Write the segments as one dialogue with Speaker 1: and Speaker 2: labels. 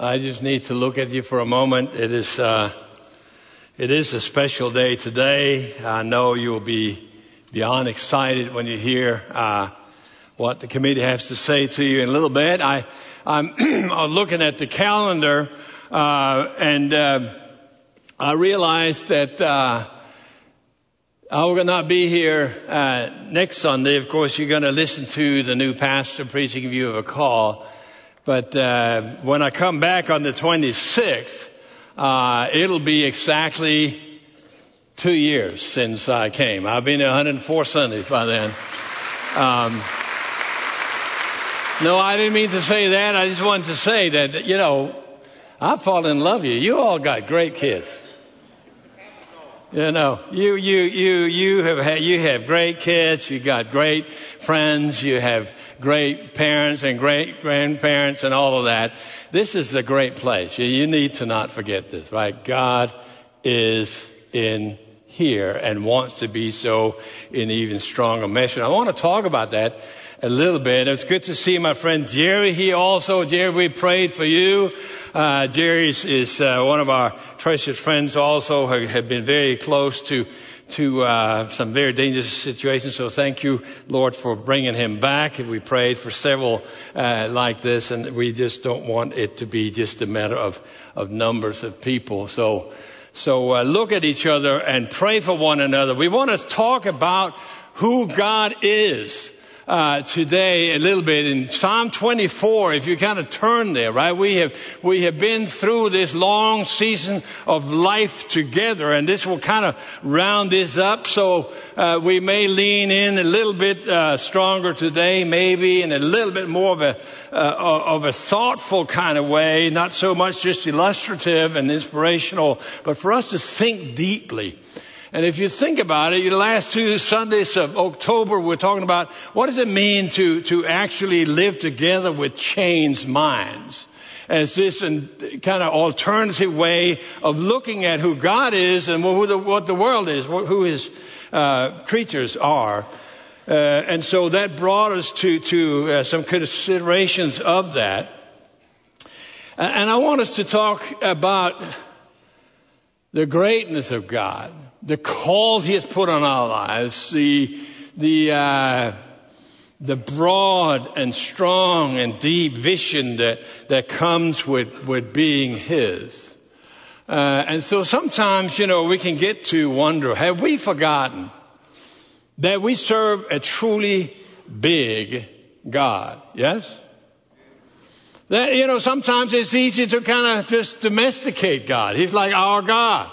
Speaker 1: I just need to look at you for a moment. It is, uh, it is a special day today. I know you'll be beyond excited when you hear uh, what the committee has to say to you in a little bit. I, I'm looking at the calendar, uh, and uh, I realized that uh, I will not be here uh, next Sunday. Of course, you're going to listen to the new pastor preaching if you of a call. But uh, when I come back on the 26th, uh, it'll be exactly two years since I came. I've been 104 Sundays by then. Um, no, I didn't mean to say that. I just wanted to say that, you know, I fall in love with you. You all got great kids. You know, you, you, you, you have, had, you have great kids. You got great friends. You have great parents and great grandparents and all of that. This is a great place. You need to not forget this, right? God is in here and wants to be so in even stronger measure. I want to talk about that a little bit. It's good to see my friend Jerry here also. Jerry, we prayed for you. Uh, Jerry is, uh, one of our treasured friends also, who have been very close to to uh, some very dangerous situations. So thank you, Lord, for bringing him back. We prayed for several uh, like this, and we just don't want it to be just a matter of, of numbers of people. So, so uh, look at each other and pray for one another. We want to talk about who God is uh, today a little bit in Psalm 24. If you kind of turn there, right? We have we have been through this long season of life together, and this will kind of round this up. So uh, we may lean in a little bit uh, stronger today, maybe in a little bit more of a uh, of a thoughtful kind of way, not so much just illustrative and inspirational, but for us to think deeply and if you think about it, the last two Sundays of October, we're talking about what does it mean to, to actually live together with changed minds? As this kind of alternative way of looking at who God is and who the, what the world is, who his uh, creatures are. Uh, and so that brought us to, to uh, some considerations of that. And I want us to talk about the greatness of God the call He has put on our lives, the, the, uh, the broad and strong and deep vision that, that comes with, with being His. Uh, and so sometimes, you know, we can get to wonder, have we forgotten that we serve a truly big God? Yes? That, you know, sometimes it's easy to kind of just domesticate God. He's like our God.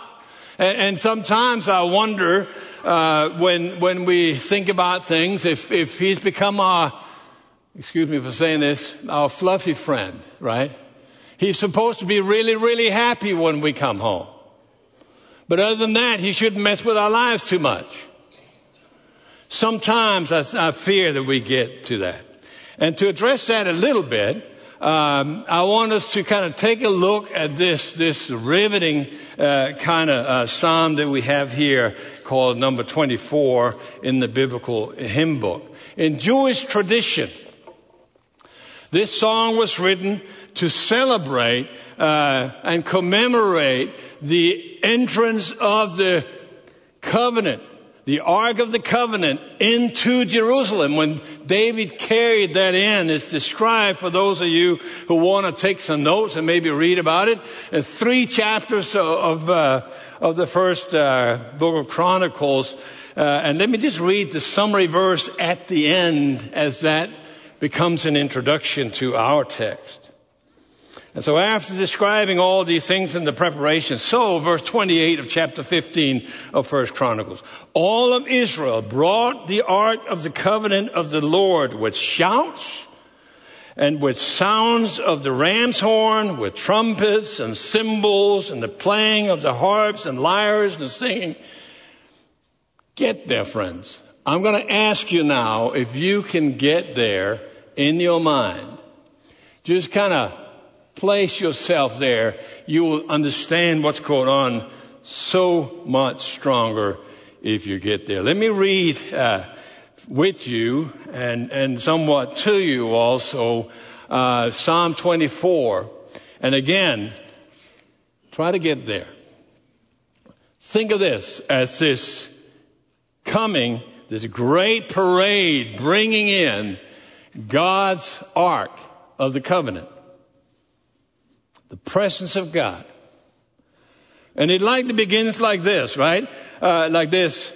Speaker 1: And, and sometimes I wonder uh, when when we think about things if if he's become our excuse me for saying this our fluffy friend, right? He's supposed to be really really happy when we come home, but other than that, he shouldn't mess with our lives too much. Sometimes I, I fear that we get to that, and to address that a little bit um, I want us to kind of take a look at this this riveting uh, kind of uh, psalm that we have here called number 24 in the biblical hymn book. In Jewish tradition, this song was written to celebrate uh, and commemorate the entrance of the covenant the Ark of the Covenant into Jerusalem. When David carried that in, it's described for those of you who want to take some notes and maybe read about it. In three chapters of, uh, of the first uh, book of Chronicles. Uh, and let me just read the summary verse at the end as that becomes an introduction to our text. And so after describing all these things in the preparation, so verse 28 of chapter 15 of First Chronicles, all of Israel brought the ark of the covenant of the Lord with shouts and with sounds of the ram's horn, with trumpets and cymbals and the playing of the harps and lyres and singing. Get there, friends. I'm going to ask you now if you can get there in your mind. Just kind of place yourself there, you will understand what's going on so much stronger if you get there. Let me read uh, with you and, and somewhat to you also uh, Psalm 24. And again, try to get there. Think of this as this coming, this great parade bringing in God's ark of the covenant, the presence of God. And it likely begins like this, right? Uh, like this.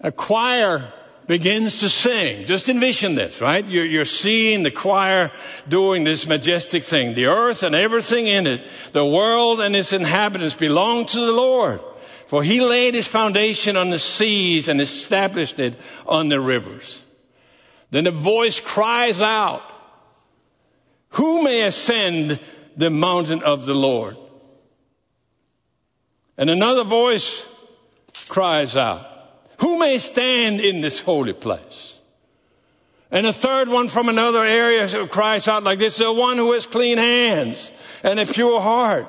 Speaker 1: A choir begins to sing. Just envision this, right? You're, you're, seeing the choir doing this majestic thing. The earth and everything in it, the world and its inhabitants belong to the Lord. For he laid his foundation on the seas and established it on the rivers. Then a voice cries out, Who may ascend the mountain of the Lord? And another voice cries out, Who may stand in this holy place? And a third one from another area cries out like this, the one who has clean hands and a pure heart,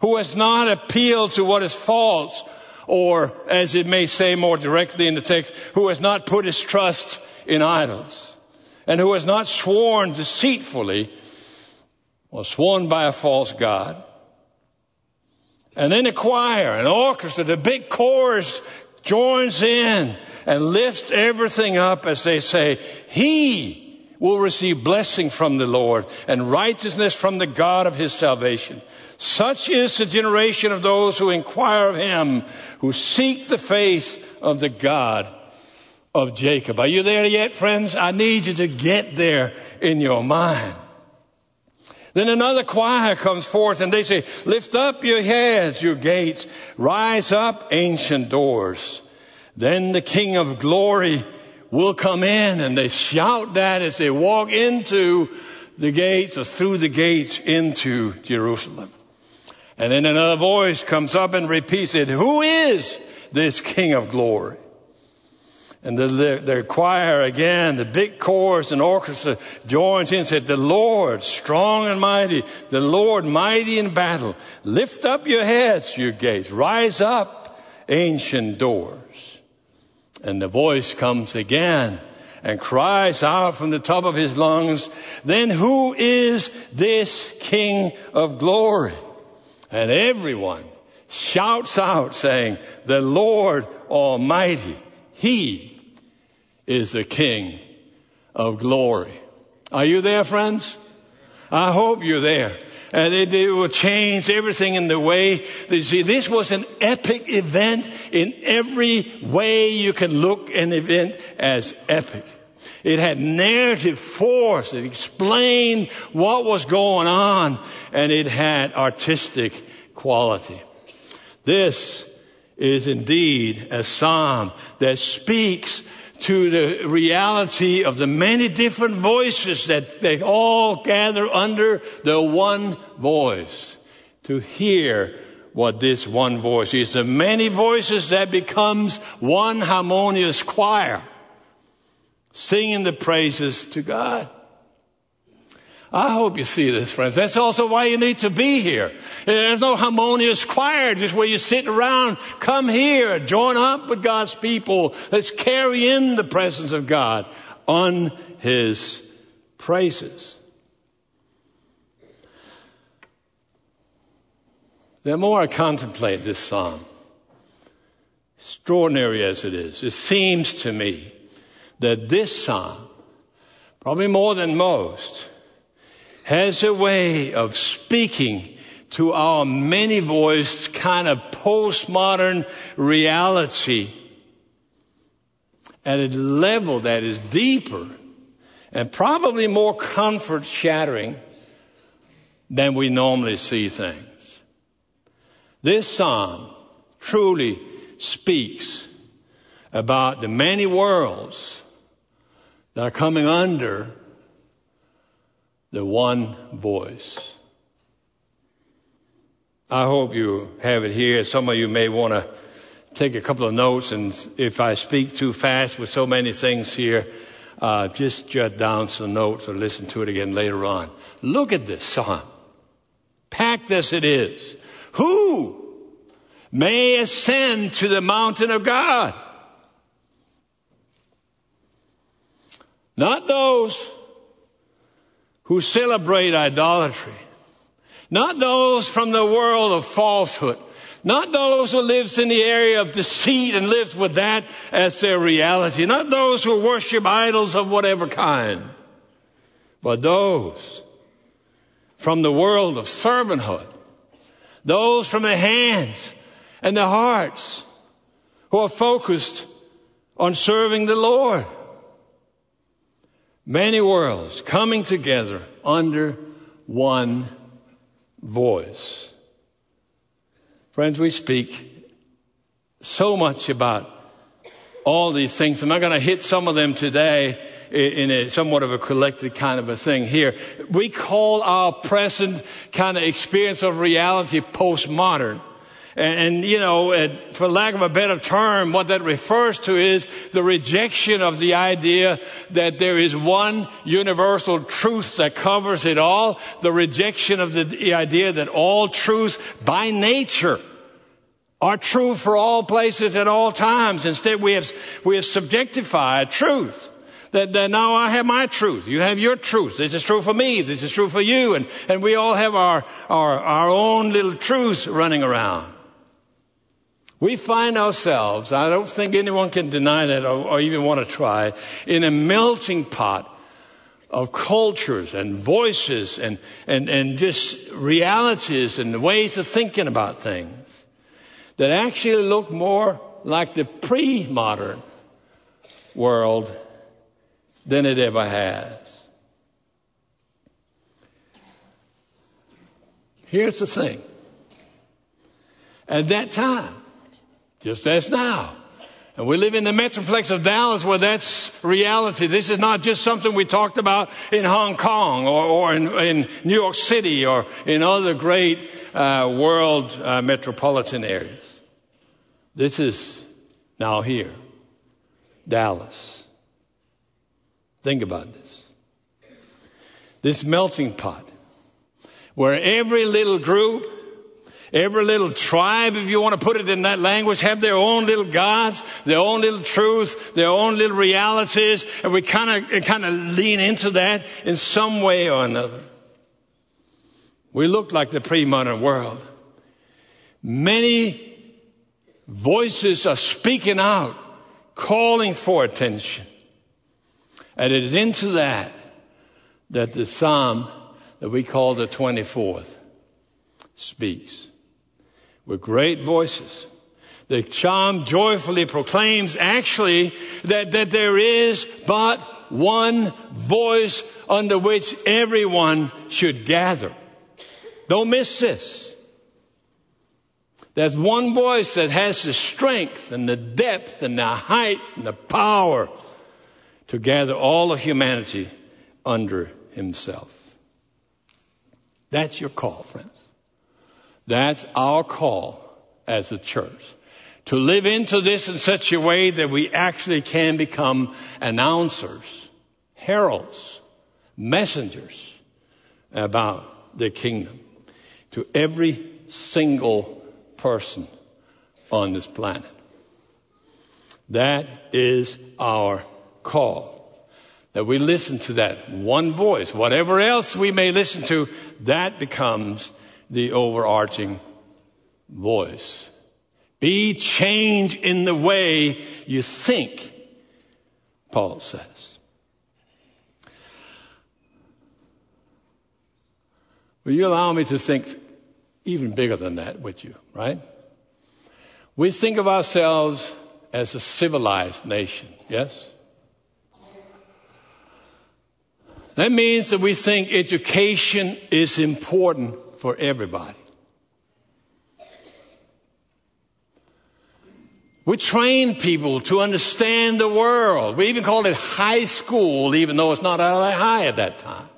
Speaker 1: who has not appealed to what is false, or as it may say more directly in the text, who has not put his trust in idols, and who has not sworn deceitfully or sworn by a false God. And then the choir, an orchestra, the big chorus joins in and lifts everything up as they say, He will receive blessing from the Lord and righteousness from the God of His salvation. Such is the generation of those who inquire of Him, who seek the face of the God of Jacob. Are you there yet, friends? I need you to get there in your mind. Then another choir comes forth and they say, lift up your heads, your gates, rise up ancient doors. Then the King of glory will come in and they shout that as they walk into the gates or through the gates into Jerusalem. And then another voice comes up and repeats it. Who is this King of glory? And the, the, choir again, the big chorus and orchestra joins in and said, the Lord strong and mighty, the Lord mighty in battle. Lift up your heads, you gates. Rise up, ancient doors. And the voice comes again and cries out from the top of his lungs, then who is this King of glory? And everyone shouts out saying, the Lord Almighty. He is the King of glory. Are you there, friends? I hope you're there. And it, it, will change everything in the way you see. This was an epic event in every way you can look an event as epic. It had narrative force. It explained what was going on and it had artistic quality. This is indeed a psalm that speaks to the reality of the many different voices that they all gather under the one voice to hear what this one voice is. The many voices that becomes one harmonious choir singing the praises to God. I hope you see this, friends. That's also why you need to be here. There's no harmonious choir just where you sit around. Come here, join up with God's people. Let's carry in the presence of God on His praises. The more I contemplate this psalm, extraordinary as it is, it seems to me that this psalm, probably more than most, has a way of speaking to our many voiced kind of postmodern reality at a level that is deeper and probably more comfort shattering than we normally see things. This psalm truly speaks about the many worlds that are coming under the one voice. I hope you have it here. Some of you may want to take a couple of notes, and if I speak too fast with so many things here, uh, just jot down some notes or listen to it again later on. Look at this psalm. Packed as it is. Who may ascend to the mountain of God? Not those who celebrate idolatry. Not those from the world of falsehood. Not those who lives in the area of deceit and lives with that as their reality. Not those who worship idols of whatever kind. But those from the world of servanthood. Those from the hands and the hearts who are focused on serving the Lord. Many worlds coming together under one voice. Friends, we speak so much about all these things. I'm not going to hit some of them today in a somewhat of a collected kind of a thing here. We call our present kind of experience of reality postmodern. And, and, you know, uh, for lack of a better term, what that refers to is the rejection of the idea that there is one universal truth that covers it all. The rejection of the, the idea that all truths by nature are true for all places at all times. Instead, we have, we have subjectified truth. That, that, now I have my truth. You have your truth. This is true for me. This is true for you. And, and we all have our, our, our own little truths running around. We find ourselves, I don't think anyone can deny that or, or even want to try, in a melting pot of cultures and voices and, and, and just realities and ways of thinking about things that actually look more like the pre modern world than it ever has. Here's the thing. At that time, just as now. And we live in the metroplex of Dallas where that's reality. This is not just something we talked about in Hong Kong or, or in, in, New York City or in other great uh, world uh, metropolitan areas. This is now here, Dallas. Think about this. This melting pot where every little group Every little tribe, if you want to put it in that language, have their own little gods, their own little truths, their own little realities, and we kind of kind of lean into that in some way or another. We look like the pre-modern world. Many voices are speaking out, calling for attention. And it is into that that the psalm that we call the 24th speaks with great voices. The psalm joyfully proclaims actually that, that there is but one voice under which everyone should gather. Don't miss this. There's one voice that has the strength and the depth and the height and the power to gather all of humanity under himself. That's your call, friends. That's our call as a church. To live into this in such a way that we actually can become announcers, heralds, messengers about the kingdom to every single person on this planet. That is our call. That we listen to that one voice. Whatever else we may listen to, that becomes the overarching voice. Be changed in the way you think, Paul says. Will you allow me to think even bigger than that with you, right? We think of ourselves as a civilized nation, yes? That means that we think education is important for everybody. We train people to understand the world. We even call it high school, even though it's not high at that time.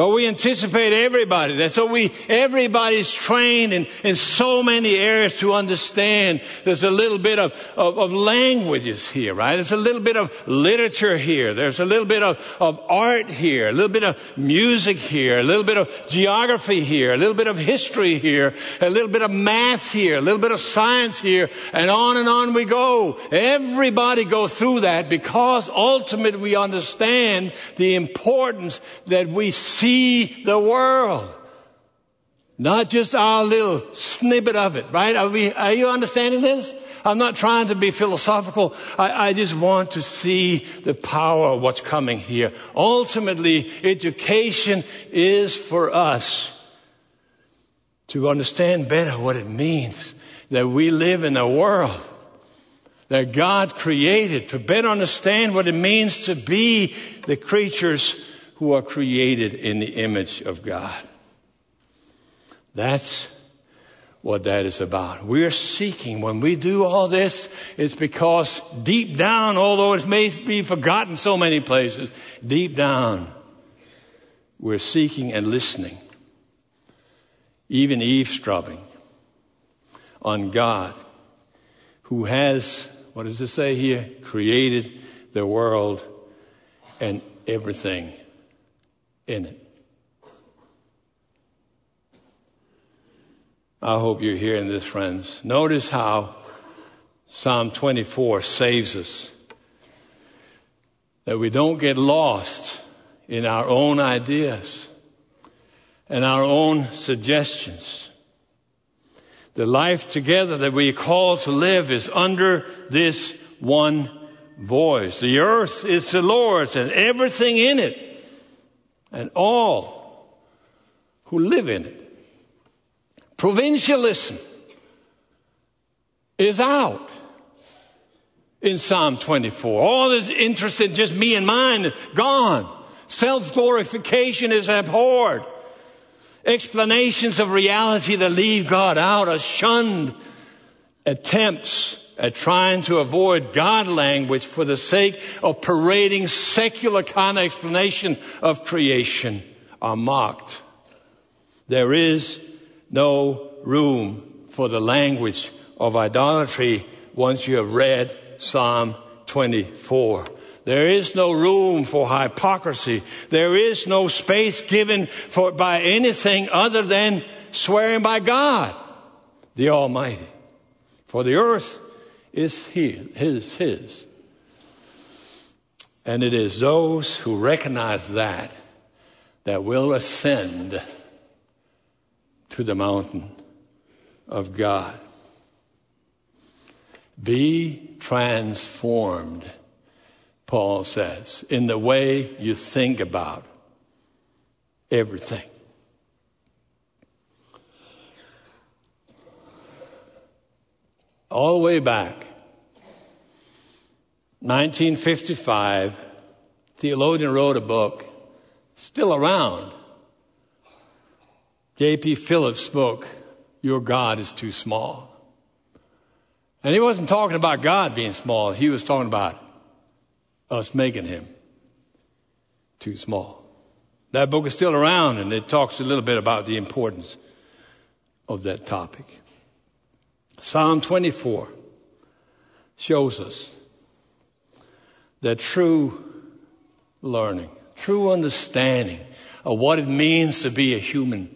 Speaker 1: But we anticipate everybody. That so we, everybody's trained in, in so many areas to understand. There's a little bit of, of, of, languages here, right? There's a little bit of literature here. There's a little bit of, of art here, a little bit of music here, a little bit of geography here, a little bit of history here, a little bit of math here, a little bit of science here, and on and on we go. Everybody goes through that because ultimately we understand the importance that we see see the world. Not just our little snippet of it, right? Are, we, are you understanding this? I'm not trying to be philosophical. I, I just want to see the power of what's coming here. Ultimately, education is for us to understand better what it means that we live in a world that God created, to better understand what it means to be the creatures who are created in the image of God. That's what that is about. We're seeking. When we do all this, it's because deep down, although it may be forgotten so many places, deep down, we're seeking and listening, even eavesdropping on God, who has, what does it say here? Created the world and everything in it. I hope you're hearing this, friends. Notice how Psalm 24 saves us. That we don't get lost in our own ideas and our own suggestions. The life together that we called to live is under this one voice. The earth is the Lord's and everything in it and all who live in it. Provincialism is out in Psalm 24. All this interest in just me and mine, gone. Self glorification is abhorred. Explanations of reality that leave God out are shunned. Attempts at trying to avoid God language for the sake of parading secular kind of explanation of creation are mocked. There is no room for the language of idolatry once you have read Psalm 24. There is no room for hypocrisy. There is no space given for by anything other than swearing by God, the Almighty. For the earth is his, his, his. And it is those who recognize that that will ascend to the mountain of God. Be transformed, Paul says, in the way you think about everything. All the way back, 1955, theologian wrote a book, still around, J.B. Phillips spoke, Your God is too small. And he wasn't talking about God being small, he was talking about us making him too small. That book is still around and it talks a little bit about the importance of that topic. Psalm 24 shows us that true learning, true understanding of what it means to be a human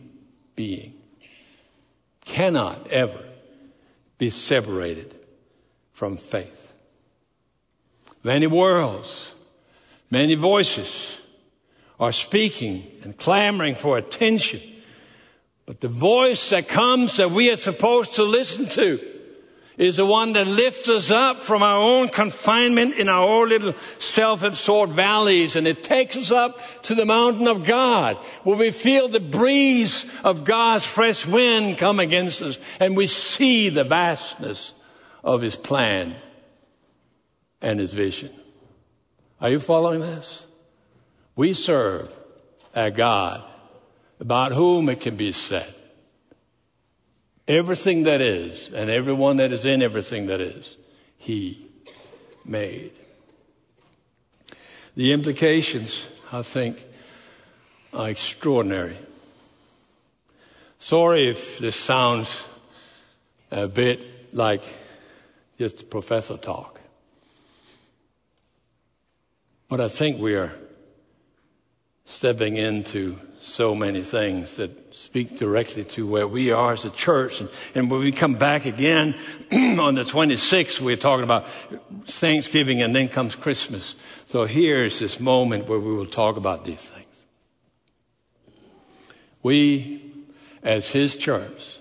Speaker 1: being cannot ever be separated from faith. Many worlds, many voices are speaking and clamoring for attention. But the voice that comes that we are supposed to listen to is the one that lifts us up from our own confinement in our own little self-absorbed valleys and it takes us up to the mountain of God where we feel the breeze of God's fresh wind come against us and we see the vastness of his plan and his vision. Are you following this? We serve a God about whom it can be said Everything that is, and everyone that is in everything that is, He made. The implications, I think, are extraordinary. Sorry if this sounds a bit like just professor talk. But I think we are stepping into so many things that speak directly to where we are as a church. And, and when we come back again on the 26th, we're talking about Thanksgiving and then comes Christmas. So here's this moment where we will talk about these things. We, as His church,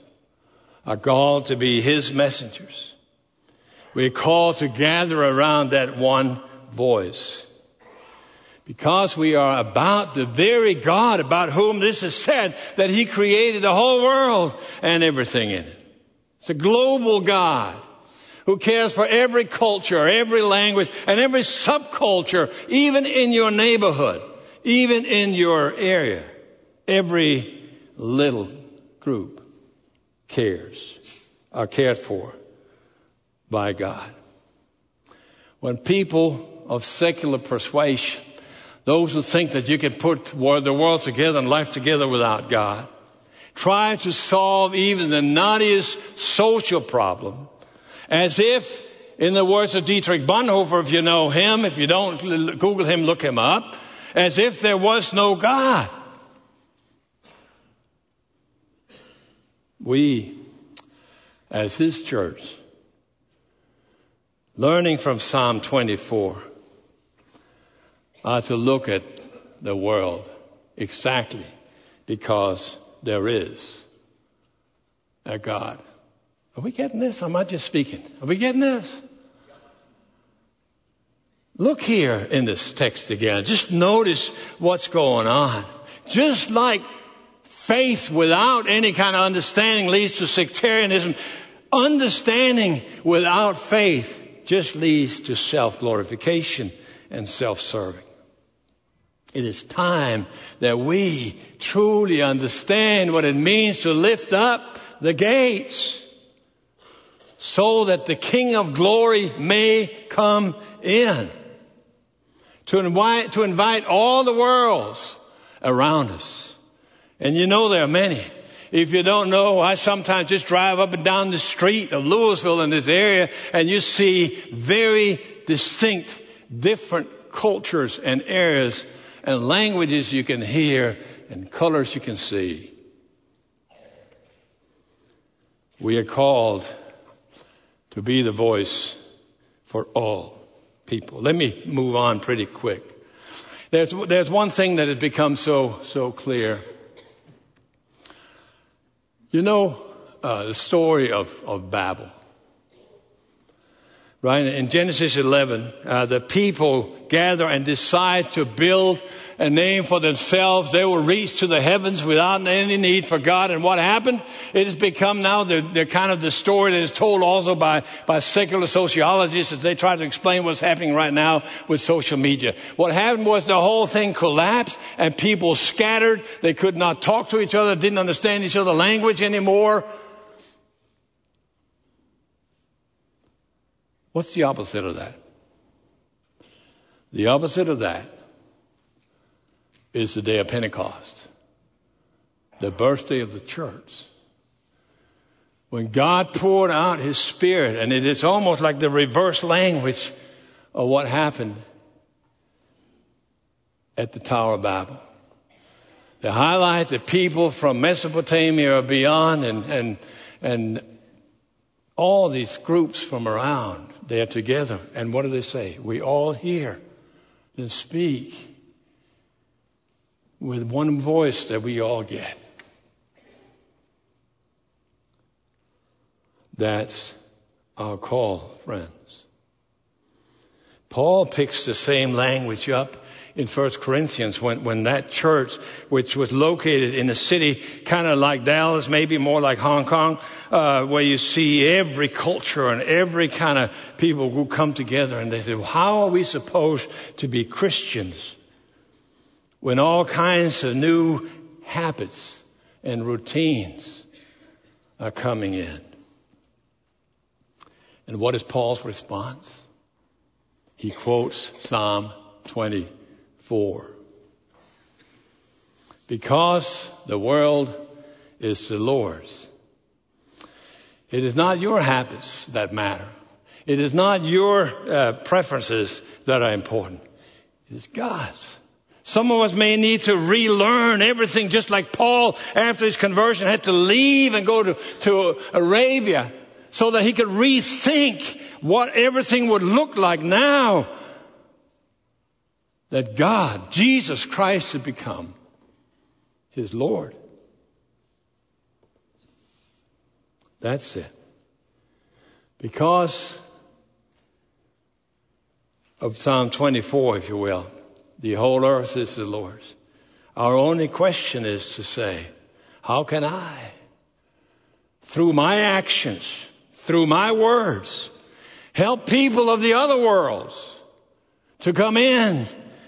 Speaker 1: are called to be His messengers. We're called to gather around that one voice. Because we are about the very God about whom this is said that He created the whole world and everything in it. It's a global God who cares for every culture, every language, and every subculture, even in your neighborhood, even in your area. Every little group cares, are cared for by God. When people of secular persuasion, those who think that you can put the world together and life together without God, try to solve even the knottiest social problem as if, in the words of Dietrich Bonhoeffer, if you know him, if you don't Google him, look him up, as if there was no God. We, as his church, learning from Psalm 24, are to look at the world exactly because there is a God. Are we getting this? Am I just speaking? Are we getting this? Look here in this text again. Just notice what's going on. Just like faith without any kind of understanding leads to sectarianism, understanding without faith just leads to self glorification and self serving. It is time that we truly understand what it means to lift up the gates so that the King of glory may come in. To invite, to invite all the worlds around us. And you know there are many. If you don't know, I sometimes just drive up and down the street of Lewisville in this area and you see very distinct, different cultures and areas and languages you can hear and colors you can see. We are called to be the voice for all people. Let me move on pretty quick. There's, there's one thing that has become so, so clear. You know, uh, the story of, of Babel. Right? In Genesis 11, uh, the people gather and decide to build a name for themselves. They will reach to the heavens without any need for God. And what happened? It has become now the, the kind of the story that is told also by, by secular sociologists as they try to explain what's happening right now with social media. What happened was the whole thing collapsed and people scattered. They could not talk to each other, didn't understand each other's language anymore. What's the opposite of that? The opposite of that is the day of Pentecost, the birthday of the church. When God poured out his spirit, and it is almost like the reverse language of what happened at the Tower of Babel. They highlight the people from Mesopotamia or beyond and, and, and all these groups from around. They are together. And what do they say? We all hear and speak with one voice that we all get. That's our call, friends. Paul picks the same language up in First Corinthians when, when that church, which was located in a city kind of like Dallas, maybe more like Hong Kong, uh, where you see every culture and every kind of people who come together and they say, well, how are we supposed to be Christians when all kinds of new habits and routines are coming in. And what is Paul's response? He quotes Psalm 24. Because the world is the Lord's. It is not your habits that matter. It is not your uh, preferences that are important. It is God's. Some of us may need to relearn everything, just like Paul, after his conversion, had to leave and go to, to Arabia so that he could rethink what everything would look like now that God, Jesus Christ, had become his Lord. That's it. Because of Psalm 24, if you will, the whole earth is the Lord's. Our only question is to say, how can I, through my actions, through my words, help people of the other worlds to come in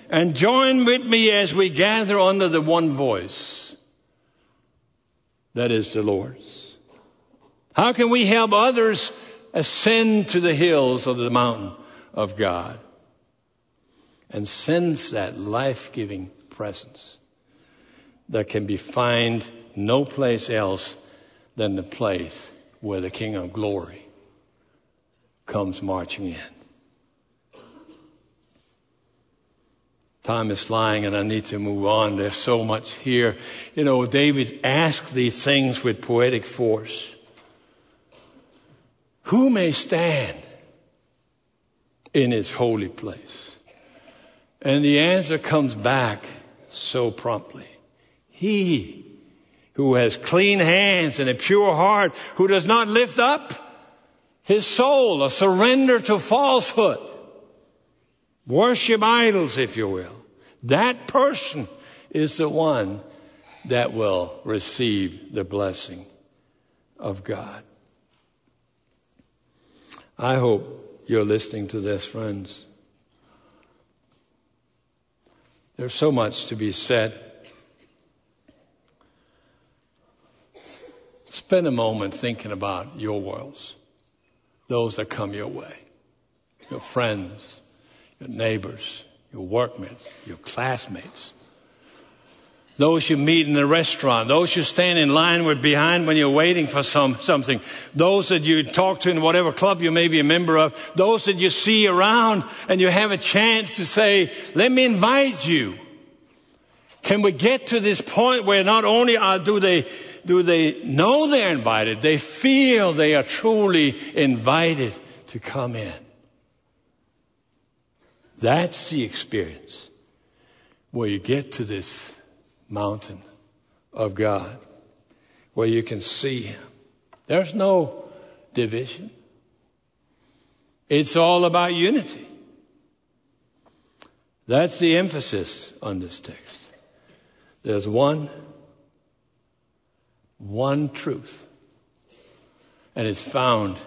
Speaker 1: and join with me as we gather under the one voice that is the Lord's? How can we help others ascend to the hills of the mountain of God and sense that life giving presence that can be found no place else than the place where the King of Glory comes marching in? Time is flying and I need to move on. There's so much here. You know, David asked these things with poetic force. Who may stand in his holy place? And the answer comes back so promptly. He who has clean hands and a pure heart, who does not lift up his soul, a surrender to falsehood Worship idols, if you will. That person is the one that will receive the blessing of God. I hope you're listening to this, friends. There's so much to be said. Spend a moment thinking about your worlds, those that come your way, your friends, your neighbors, your workmates, your classmates, those you meet in the restaurant, those you stand in line with behind when you're waiting for some, something, those that you talk to in whatever club you may be a member of, those that you see around and you have a chance to say, let me invite you. Can we get to this point where not only are, do they do they know they're invited, they feel they are truly invited to come in. That's the experience where you get to this mountain of God, where you can see Him. There's no division. It's all about unity. That's the emphasis on this text. There's one, one truth. And it's found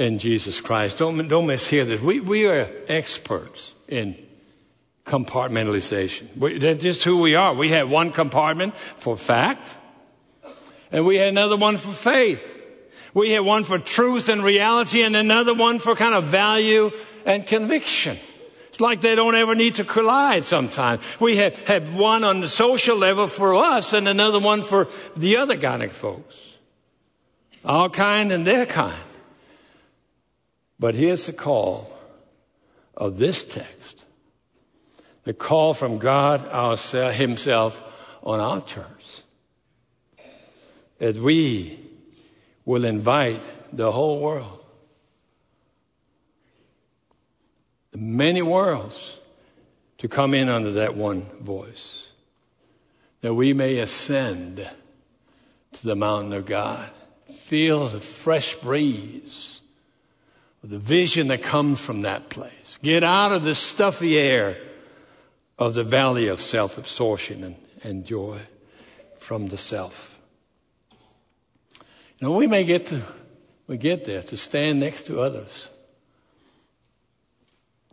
Speaker 1: in Jesus Christ. Don't, don't mishear this. We, we are experts in compartmentalization. We, that's just who we are. We have one compartment for fact, and we have another one for faith. We have one for truth and reality, and another one for kind of value and conviction. It's like they don't ever need to collide sometimes. We have, have one on the social level for us and another one for the other kind of folks. Our kind and their kind. But here's the call of this text the call from God Himself on our terms. That we will invite the whole world, the many worlds, to come in under that one voice. That we may ascend to the mountain of God, feel the fresh breeze the vision that comes from that place. Get out of the stuffy air of the valley of self absorption and, and joy from the self. You know, we may get to, we get there to stand next to others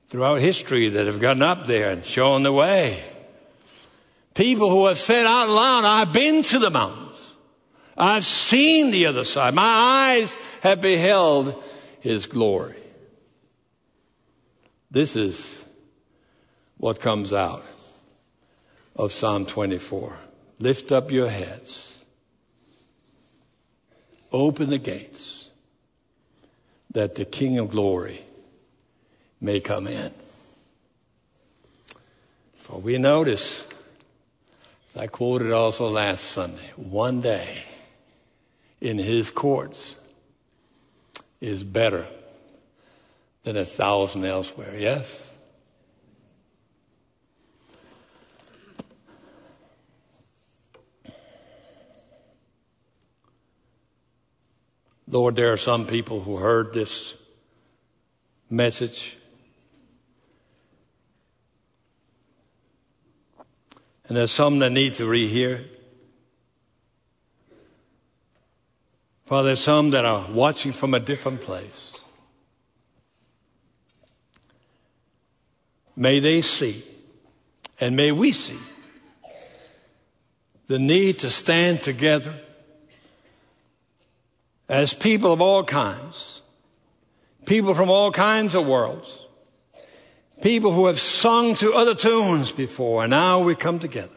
Speaker 1: throughout history that have gotten up there and shown the way. People who have said out loud, I've been to the mountains. I've seen the other side. My eyes have beheld his glory. This is what comes out of Psalm 24. Lift up your heads. Open the gates that the King of glory may come in. For we notice, as I quoted also last Sunday, one day in his courts is better than a thousand elsewhere. Yes? Lord, there are some people who heard this message and there's some that need to rehear it. Father, there's some that are watching from a different place. May they see, and may we see, the need to stand together as people of all kinds, people from all kinds of worlds, people who have sung to other tunes before, and now we come together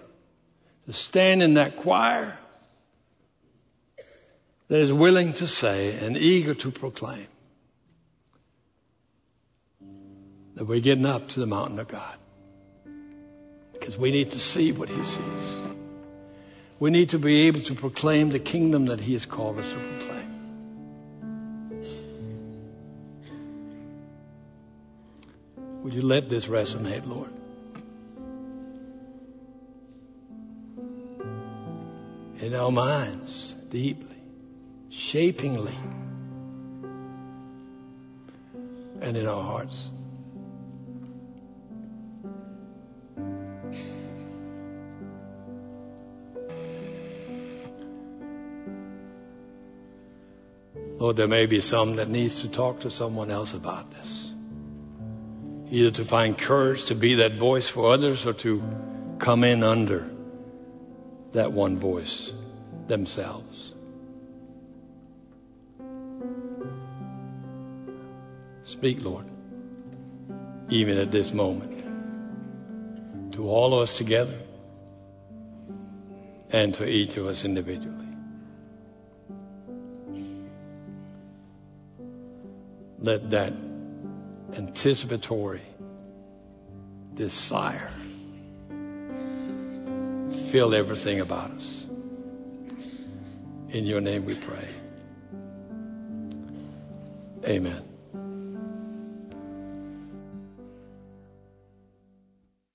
Speaker 1: to stand in that choir that is willing to say and eager to proclaim that we're getting up to the mountain of God. Because we need to see what He sees. We need to be able to proclaim the kingdom that He has called us to proclaim. Would you let this resonate, Lord? In our minds, deeply, shapingly, and in our hearts. Lord, there may be some that needs to talk to someone else about this. Either to find courage to be that voice for others or to come in under that one voice themselves. Speak, Lord, even at this moment, to all of us together and to each of us individually. let that anticipatory desire fill everything about us. In your name we pray. Amen.